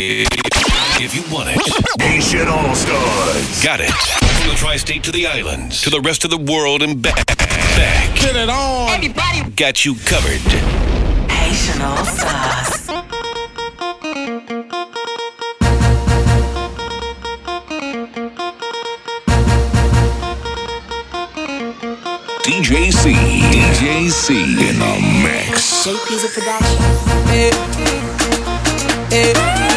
If you want it, Nation All Stars. got it. From the tri-state to the islands, to the rest of the world and back. Back. Get it on. Everybody. Got you covered. Haitian All Stars. DJ C. DJ C. In the mix. JP's a production. Eh, eh,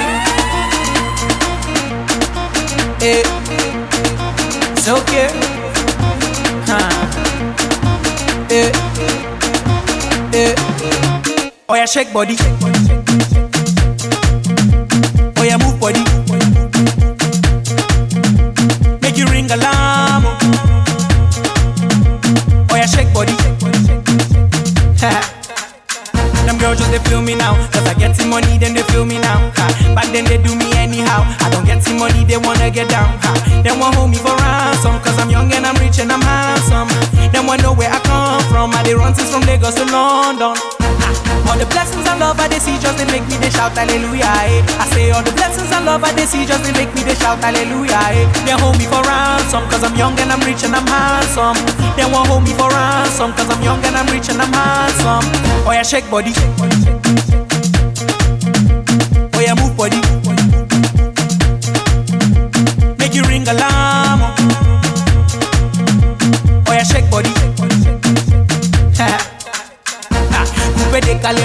eh. It's okay. Huh. Eh, eh. Oh yeah, shake body. Oh yeah, move body. Get down. Ha. They want hold me for ransom. Cause I'm young and I'm rich and I'm handsome. They want know where I come from. I they run since from Lagos to London. All the blessings and love I they see just they make me they shout hallelujah. Eh. I say all the blessings and love I they see just they make me they shout hallelujah. Eh. They hold me for ransom cause I'm young and I'm rich and I'm handsome. They want hold me for ransom cause I'm young and I'm rich and I'm handsome. Oh yeah, shake body. Oh yeah, move body.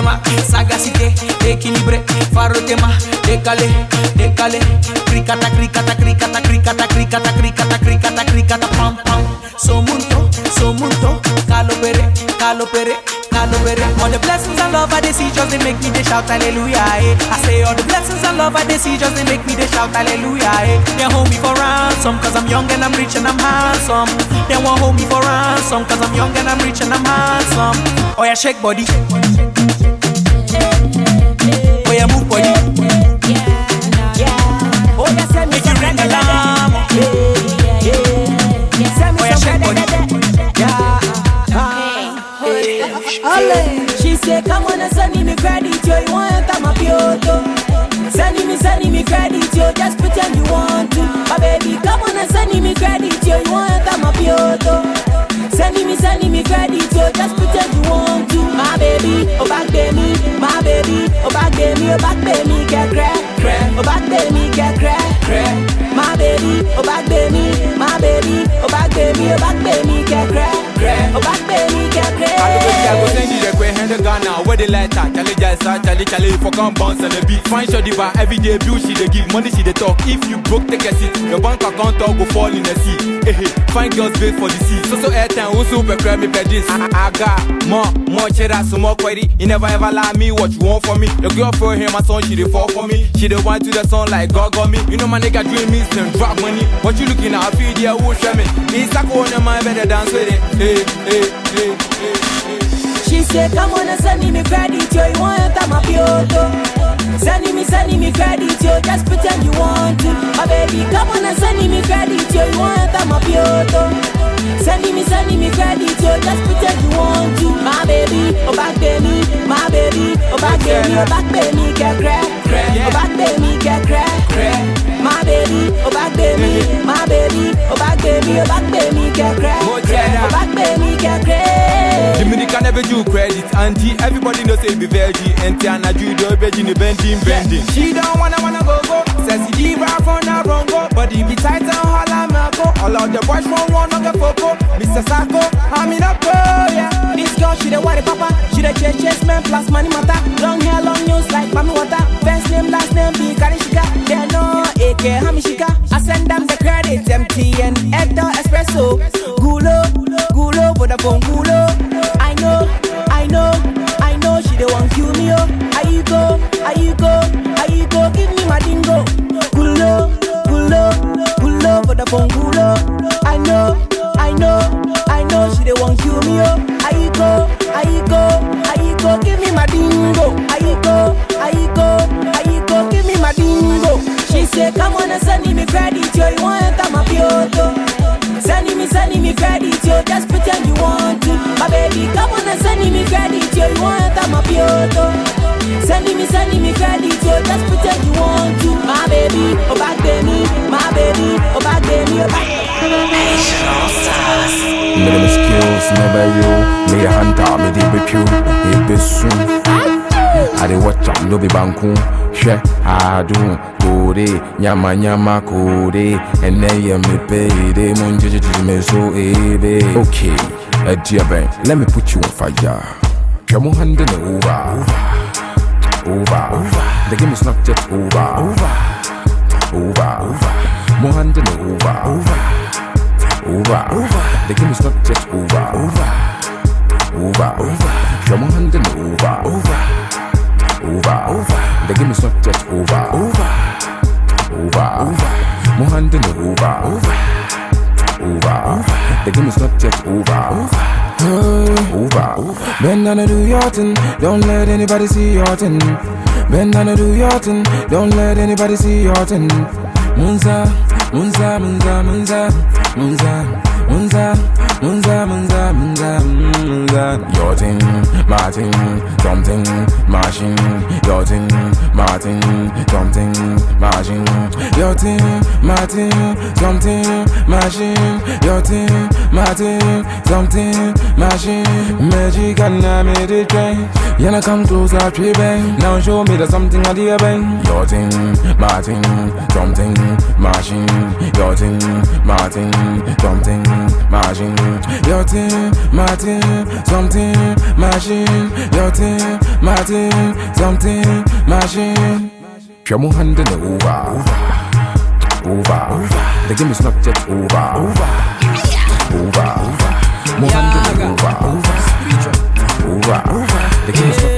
Ma sagacité, équilibré, faro tema, décalé, décalé, cricata, cricata, cricata, cricata, cricata, cricata, cricata, cricata, pam pam, somunto, somunto, calo pere, calo pere, calo. All the blessings and love I they see just they make me they shout hallelujah. Eh. I say all the blessings and love I they see just they make me they shout hallelujah. Eh. They hold me for ransom cause I'm young and I'm rich and I'm handsome. They won't hold me for ransom cause I'm young and I'm rich and I'm handsome. Oh yeah, shake body. Oh yeah, move body. Oh, yeah, send me you some ring alarm. Send me Oh yeah, some shake bread, body. yeah. Ah, ah, ah. Ole. She say, come on and send me credit, yo. You want my Kyoto? Send me, send me credit, yo. Just pretend you want to. My baby, come on and send me credit, yo. You want enter my Kyoto? Send me, send me credit, yo. Just pretend you want to. My baby, oh back baby, my baby, oh back baby, oh back baby, get crack, crack, oh back baby, get crack, crack bèmí ó bá baby, my baby, oh bá gbèmí ó bá baby, kẹ̀kẹ́ ó bá gbèmí kẹ̀kẹ́. àlùkò tí a kò sẹ́yìn rẹ̀ pé hẹ́ndẹ́ ghana wey dey light Charlie Charlie, jaisa chale bounce on the beat. fine short every day bill she dey give money she they talk. If you broke take a seat. Your bank account talk go fall in the sea ehe eh, fine girls wait for the sea so so airtime whistle me mi pẹ dis. aga more, mọ chera more kwari He never ever lie me what you want for me? The girl for him my son she dey fall for me. She dey whine to the sun like God got me. You know my nigga dream is and drop money. What you looking at? I feel yeah who me. It's a corner my better dance with it. Hey hey hey hey. hey. She say, come on and send me credit, yo. You want enter my Kyoto? Send me, send me credit, yo. Just pretend you want to. My baby, come on and send me credit, yo. You want enter my Kyoto? Send me, send me credit, yo. Just pretend you want to. My baby, oh back baby, my baby, oh back baby, oh back baby, get crack, crack, oh back baby, get crack, crack. My baby, oh back baby, my baby, oh back baby, oh back baby, get crack, crack, cheddar. oh back baby, get crack. Dominican never do credit, auntie. Everybody knows say be virgin. Auntie and I do the virgin, bending, bending. She don't wanna wanna go go. Says she diva from a rongo, body be tight and holla mako. All of the boys from one on the foco. Mr. Sako, I'm in a pro, yeah. This girl, she the worry papa. She the chase chase man plus money matter. Long hair, long news like mami water. First name, last name, be Karishika. They know AK Hamishika. I send them the credit. MTN, Edo, Espresso. Gulo, Gulo, Vodafone, Gulo. Bwana send me credit, yo, you want enter my Send me, send me credit, yo, just pretend you want to. My baby, come on and send me credit, yo, you want enter my Send me, send me credit, yo, just pretend you want to. My baby, oh back me, my baby, oh back me, oh Little skills, never you, me hunter, me deep with you, it be soon. I dey watch am, no be banku. Hwɛ adu kode, nyama nyama kode. Ɛnɛ yɛ me payday, mo n gyegyegye me so ebe. Okay, ɛdi ɛbɛn, let me put you on fire. Hwɛ mo hand in over, over, over. The game is not yet over, over, over. Mo hand in over, over, over. The game is not yet over, over, over. Hwɛ mo hand in over, over over. The game is not yet over. Over. Over. More hand in the over. Over. The game is not yet over. Over. Over. Bend down and do your thing. Don't let anybody see your thing. Bend down and do your thing. Don't let anybody see your thing. Munza, Munza, Munza, Munza, Munza. Munza, Munza, Munza, Munza, Munza. Your thing, my thing, something, machine. Your thing, my thing, something, machine. Your thing, my thing, something, machine. Your thing, my thing, something, machine. Magic and I made it change. Yana come closer, tree bang. Now show me the something I did bang. Your thing, my thing, something, machine. Your thing, my thing, machine. Your thing, my thing, something, machine. Your thing, my thing, something, machine. Hwɛ mo hand in the over, over. The game is not yet over, over, over. Hand in the over, over. The game is not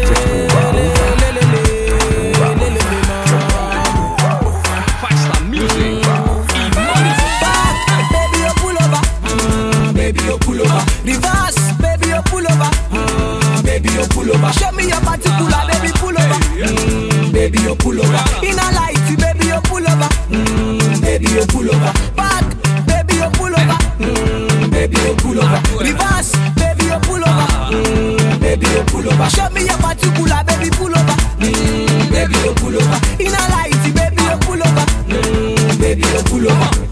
Show me your particular, baby, pull over. Mm, baby, you pull over. In a light, baby, you pull over. Mm, baby, you pull over. Back, baby, you pull over. Mm, baby, you pull over. Reverse, baby, you pull over. Mm, baby, you pull over. Show me your particular, baby, pull over. Mm, baby, you pull over. In a light, baby, you pull over. Mm, baby, you pull over.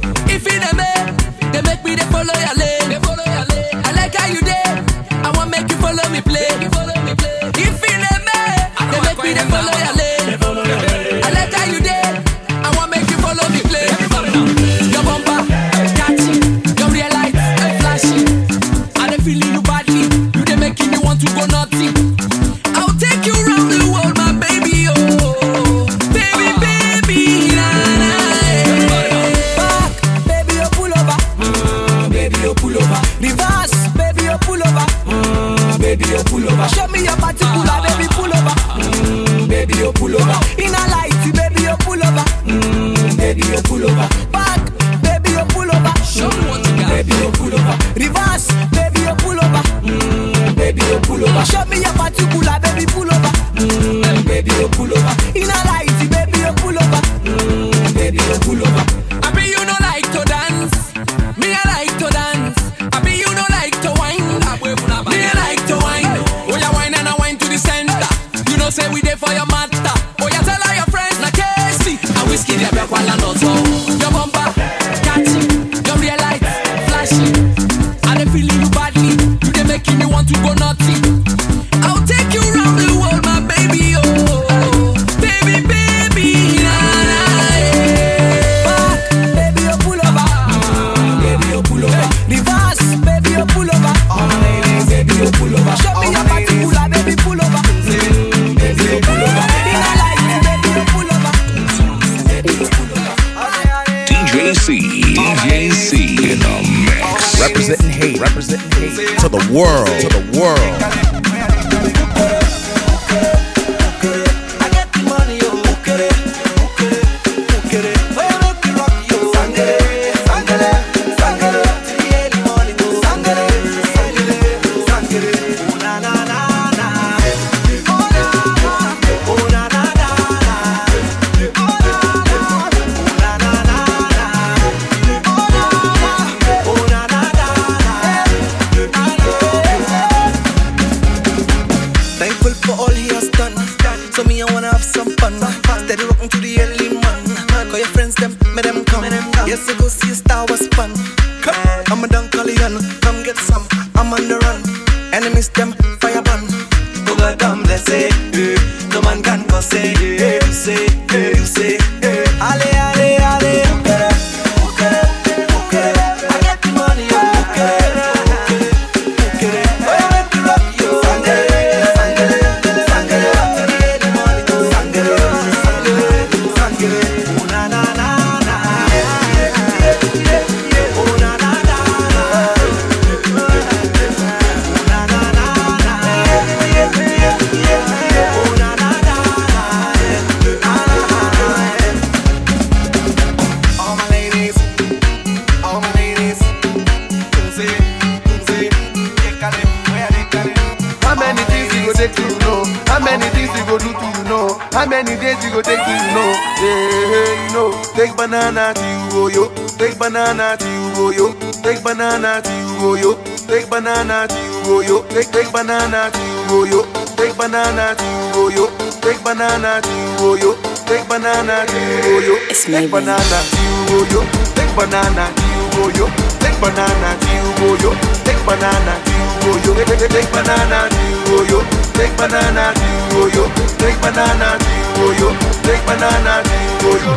Take to you know? How many things you go do to you know? How many days you go take to you know? Yeah, you know. Take banana to you go yo. Take banana to you go yo. Take banana to you go yo. Take banana to you go yo. Take take banana to you go yo. Take banana to you go yo. Take banana to you go yo. Take banana to you go yo. Take banana to you go yo. Take banana to you go yo. Take banana to you go yo. Take banana to you go yo. Take banana to you go yo. Take banana you go yo. Take banana you go yo. Take banana you go yo.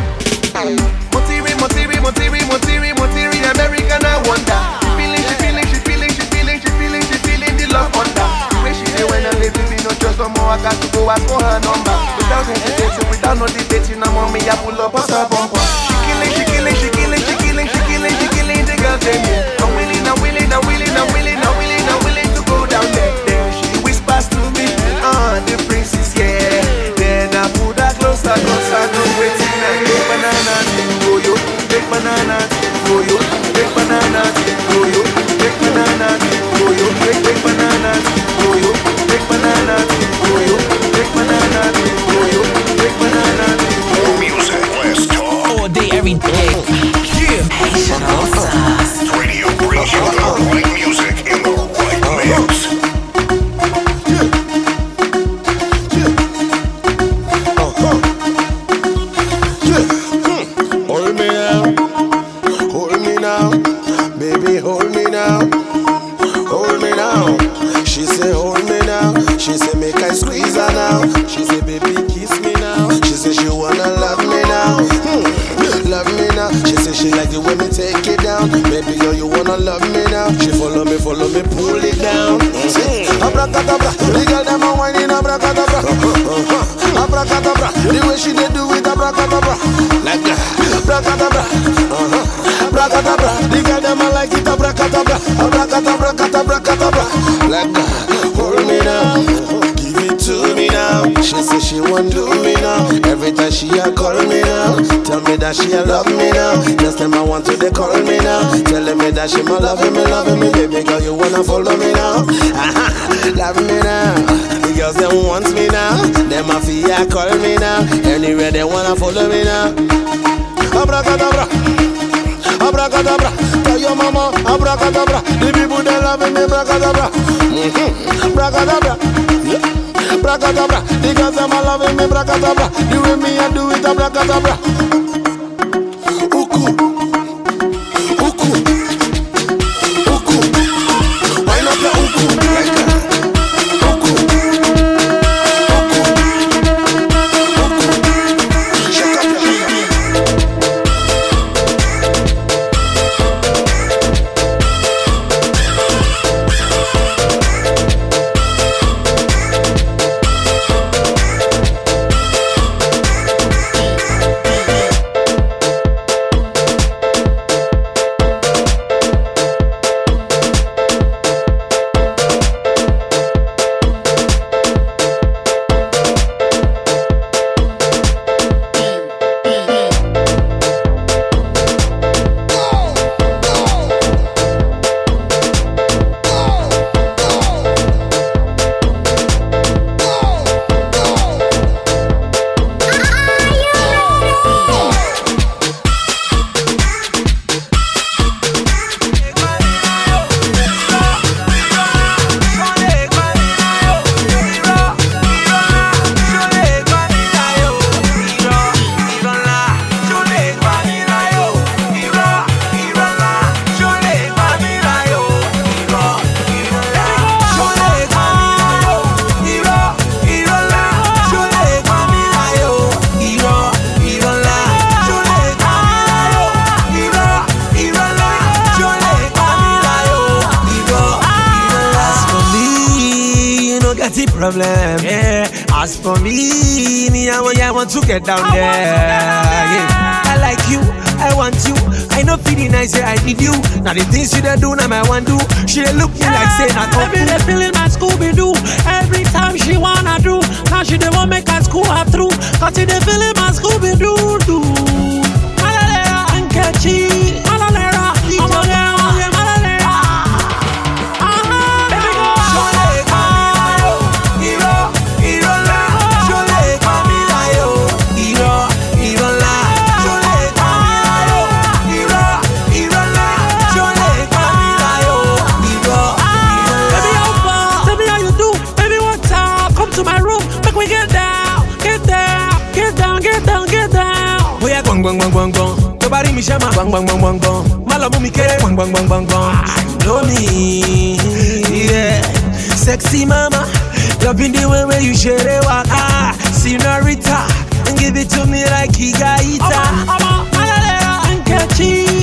Motiri, Motiri, Motiri, Motiri, Motiri, American I wonder. She feeling, she feeling, she feeling, she feeling, she feeling, she feeling the love under. The way she say when I'm lazy, me no trust no more. I got to go ask for her number. Without hesitation, without no debating, I'm on me, I pull up, bust her bumper. She killing, she killing, she killing, she killing, she killing, she killing the girl them. Banana to she do me now. Every time she a call me now, tell me that she a love me now. Just time I want to they call me now, telling me that she my loving me, loving me, baby girl you wanna follow me now. love me now. The girls them want me now, them a feel call me now. Anywhere they wanna follow me now. Abracadabra. Abracadabra, tell your mama, abracadabra. The people they loving me, abracadabra. Mm-hmm. Abracadabra, yeah. abracadabra. Girls them a loving me, abracadabra. The way me I do it, abracadabra. Uku, problem. Yeah. As for me, me I, want, I want to get down I there. Yeah. I like you, I want you. I know feeling I say I need you. Now the things you do, now my one do. She look me yeah, like say not I be the feeling my Scooby Doo. Every time she wanna do, now she the want make her school her through. Cause she the feeling my Scooby Doo do. Malalera, Ankechi, Malalera, I'm mi ṣe bang bang. gbọ̀ngbọ̀n gbọ̀n má lọ mú mi kéré bang. gbọ̀ngbọ̀n me, yeah. Sexy mama, loving the way where you share ṣeré wa ká. Senorita, give it to me like Giga Ita. Ọmọ ọmọ ayọ̀lẹ̀ ra nkẹ́chí.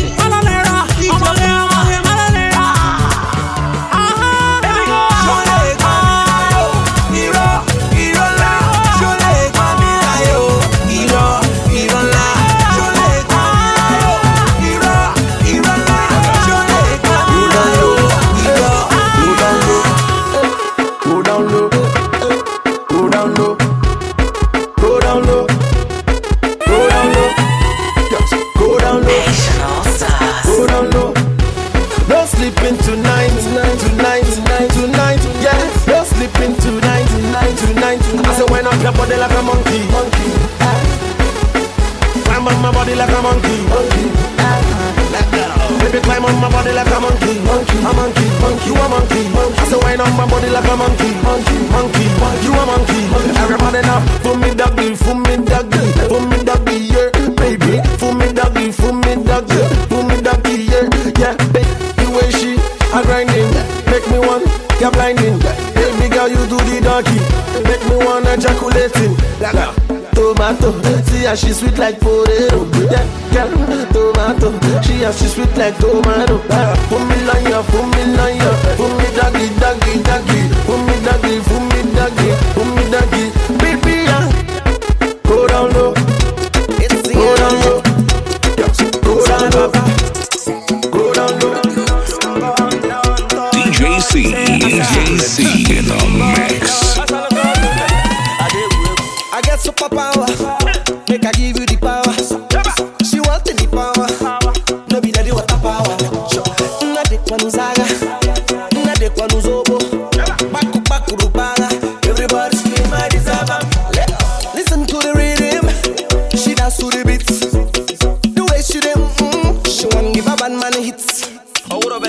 banana. Uh, for me doggy, for me doggy, for me doggy, yeah, baby. For me doggy, for me doggy, for me doggy, yeah, yeah, baby. The way she a grinding, make me want ya blinding. Baby girl, you do the donkey, make me wanna ejaculating. Like tomato, see how she sweet like potato. Yeah, girl, tomato, she how she sweet like tomato. Ah, put me on ya, put me on ya.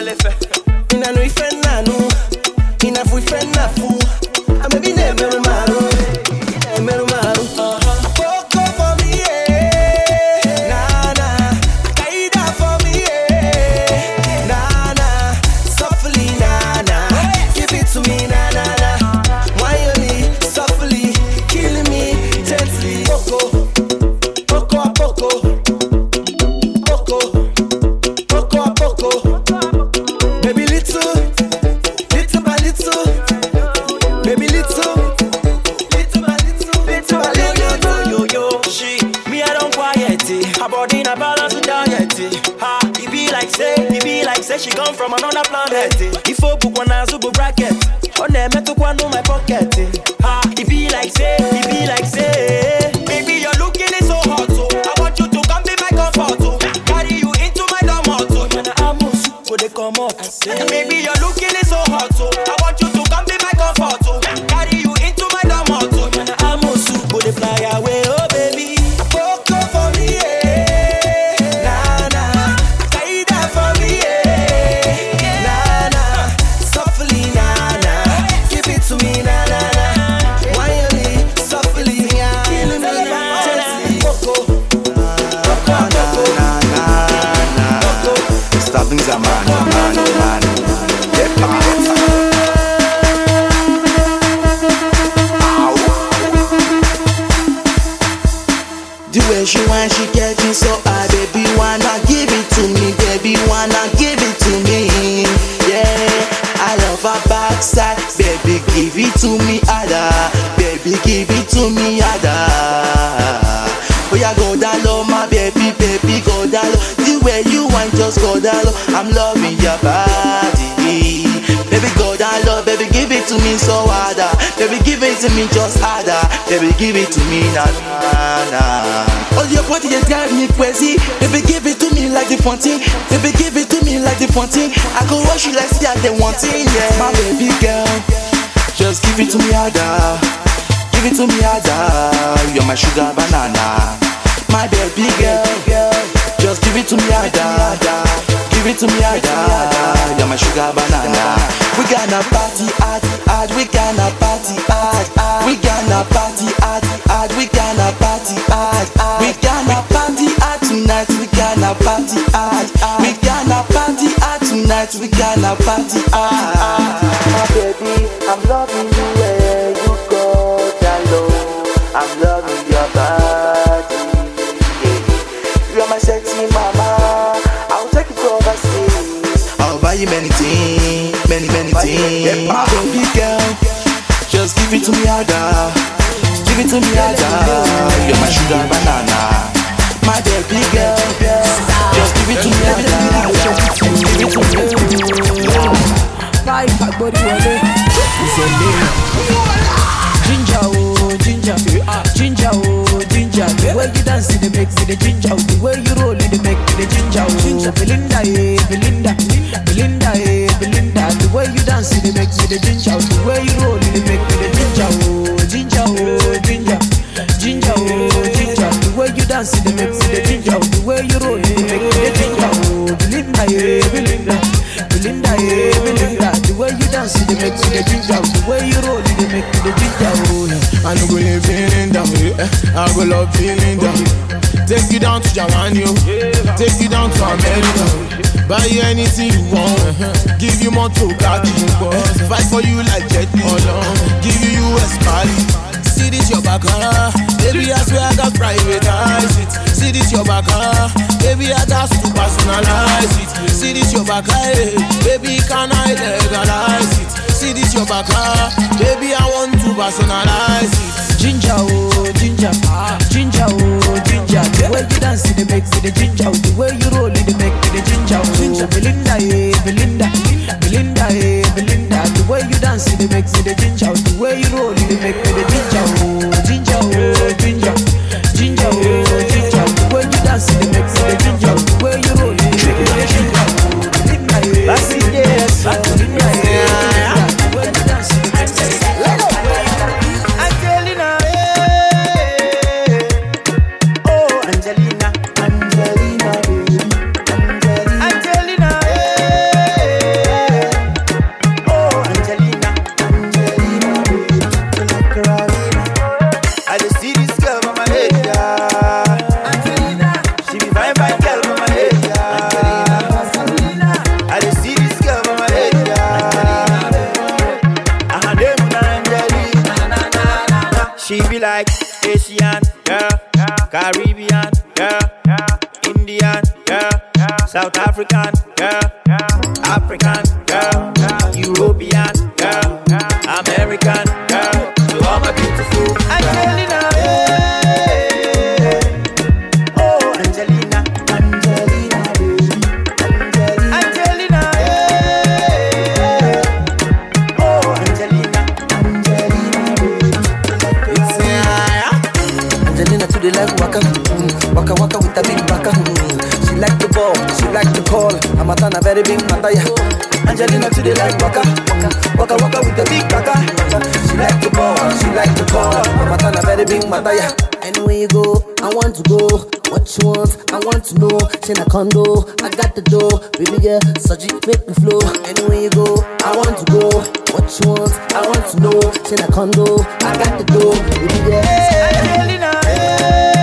l'effet. I'm loving your body. Baby, go down low, baby, give it to me so harder. Baby, give it to me just harder. Baby, give it to me na. Oh, your body you drive me crazy. Baby, give it to me like the fun. Baby, give it to me like the fun. I go wash you like see they want it, yeah. My baby girl, just give it to me harder. Give it to me harder. You're my sugar banana. My baby girl, just give it to me harder. Give it to me harder. You're my sugar banana. We gonna party hard, hard. We gonna party hard, hard. We gonna party hard, hard. We gonna party hard, hard. We gonna party hard tonight. We gonna party hard, hard. We gonna party hard tonight. We gonna party hard. My baby, I'm loving many many. My baby girl, just give it to me harder. Give it to me harder. You're my sugar banana. My baby girl, just give it to me harder. Give it to me. Five pack body wọlé. Ìṣẹ̀lẹ̀. Ginger oh ginger, ginger oh ginger. The way you dance it dey make me dey ginger. oh. The way you roll it dey make me dey ginger. oh. Belinda eh Belinda, Belinda eh dance it dey make me dey ginger. The way you roll it dey make me dey ginger. oh. Ginger oh ginger, ginger oh ginger. The way you dance it dey make me dey ginger. The way you roll it dey make me dey ginger. oh. Belinda eh Belinda, Belinda eh Belinda. The way you dance it dey make me dey ginger. The way you roll it dey make me dey ginger. oh. I no go live feeling down, yeah. I go love feeling down. Take you down to Japan, yo. Take you down to America. Buy you anything you want. Give you more to khaki. Fight for you like Jet Li. Give you US Mali. See this your back, ah. Baby, I swear I got privatize it. See this your back, ah. Baby, I got to personalize it. See this your back, ah. Baby, can I legalize it? See this your back, ah. Baby, I want to personalize it. Ginger oh ginger, ginger oh. The way you dance it dey make me dey ginger. The way you roll it dey make me dey ginger. oh. Belinda eh Belinda, Belinda eh Belinda. The way you dance it dey make me dey ginger. The way you roll it dey make me dey ginger. oh. Ginger Caribbean, yeah, Indian, yeah, South African, yeah, African, yeah, European, I'm a very big mata yeah. Angelina to like waka, waka waka with a big waka. She like the ball, she like the call. I'm a very big mata yeah. Anywhere you go, I want to go. What you want, I want to know. Send a condo, I got the door. Baby girl, such it make me flow. Anywhere you go, I want to go. What you want, I want to know. Send a condo, I got the door. Baby girl, Angelina, oh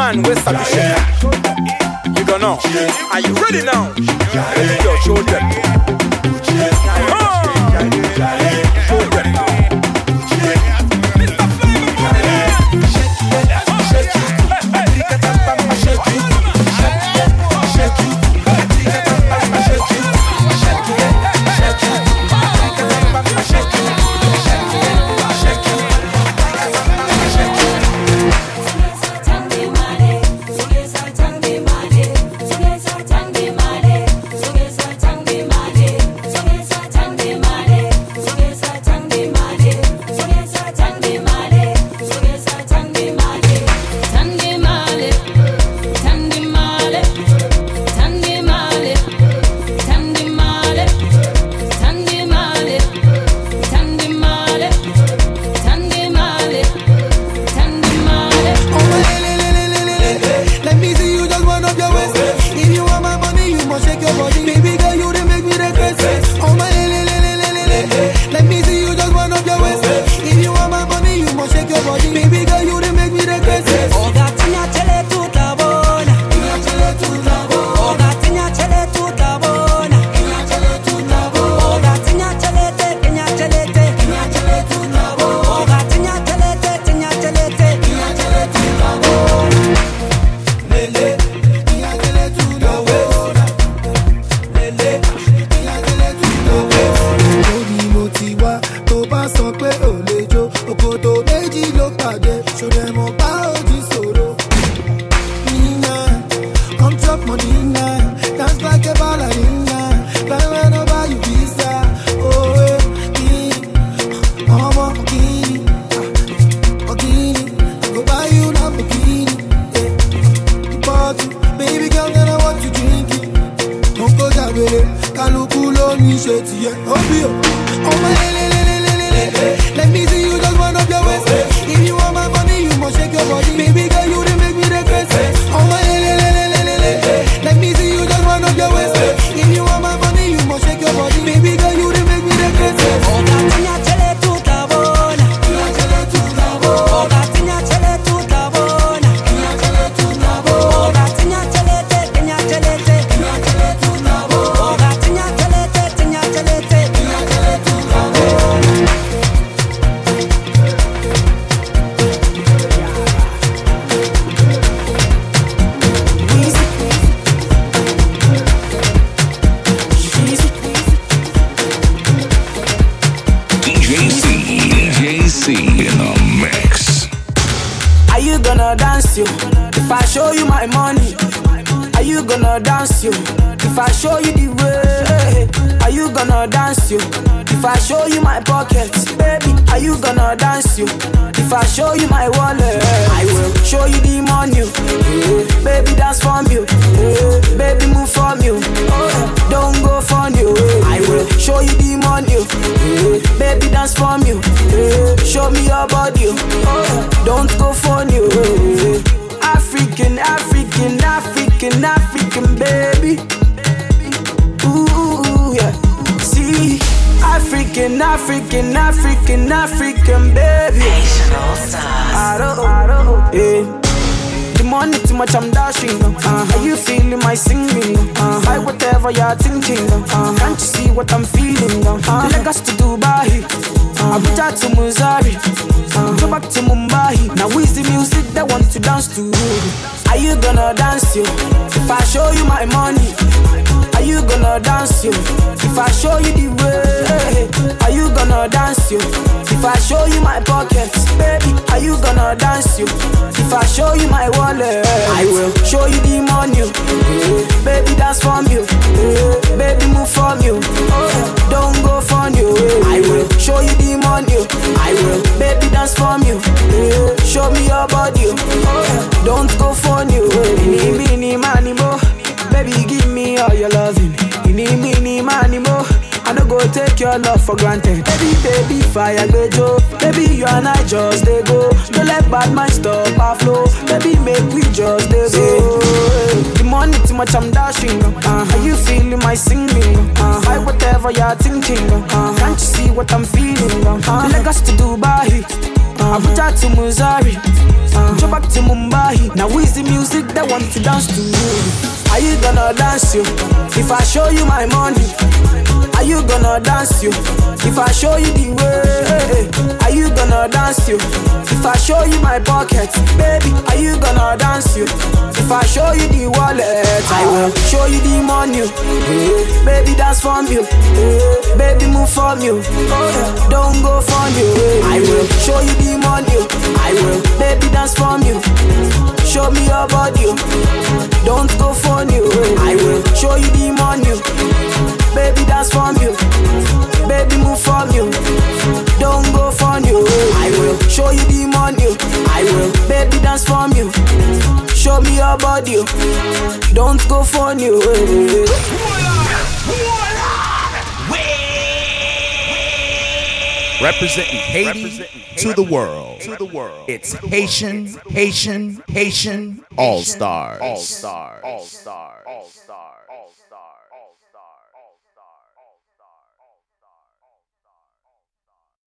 man with some shit. You gonna know. Are you ready now? Let your children. Just like a ballerina. Fly when buy you visa. Oh, eh, bikini. Mama, bikini. Ah, Bikini. I go buy you Lamborghini. Eh. Party. Baby girl, then I want you drinking. Don't go jabere. Kálukú ló ní ṣe tiẹ̀. Dance with if i show you my money? Are you gonna dance you if I show you the way? Are you gonna dance you? If I show you my pockets, baby, are you gonna dance you? If I show you my wallet, I will show you the money. Yeah. Baby, dance from you. Yeah. Baby, move from you. Don't go from you. I will show you the money. Yeah. Baby, dance from you. Yeah. Show me your body. Don't go from you. Yeah. African, African, African, African, baby. Ooh, yeah. African, African, African, African, baby. I I don't, yeah. The money too much, I'm dashing. Uh, are you feeling my singing? Uh, buy whatever you're thinking. Uh, can't you see what I'm feeling? Uh, Lagos to Dubai, uh, Abuja to Missouri, uh, go back to Mumbai. Now is the music that want to dance to? Are you gonna dance you? If I show you my money, are you gonna dance you? If I show you the way, are you gonna dance you? If I show you my pockets, baby, are you gonna dance you? If I show you my wallet, I will show you the money. Eh, baby, dance from you. Eh, baby, move from you. Oh, eh, don't go from you. I will show you the money. I will, baby, dance from you. Show me your body. Don't go from you. Mini, mini, money, mo. Baby, give me all your loving. Mini, mini, money, mo. I don't go take your love for granted. Baby, baby, fire go Joe. Baby, you and I just they go. Don't let bad mind stop our flow. Baby, make we just they go. The money too much, I'm dashing. Uh, are you feeling my singing? Uh, buy whatever you're thinking. Uh, can't you see what I'm feeling? Uh, Lagos to Dubai. Uh, Abuja to Missouri. Uh, go back to Mumbai. Now is the music that want to dance to you? Are you gonna dance you? If I show you my money, are you gonna dance you? If I show you the way, are you gonna dance you? If I show you my pockets, baby, are you gonna dance you? If I show you the wallet, I will show you the money. Baby, dance from you. Baby, move from you. Don't go from you. I will show you the money. I will, baby, dance from you. Show me your body. Don't go from you. I will show you the money. Baby, dance from you. Baby, move from you. Don't go from you. I will show you the money. I will, baby, dance from you. Show me your body. Don't go from you. Representing Haiti to the world. To the world. It's Haitian, Haitian, Haitian All Stars. All Stars. All Stars. All Stars. All Stars.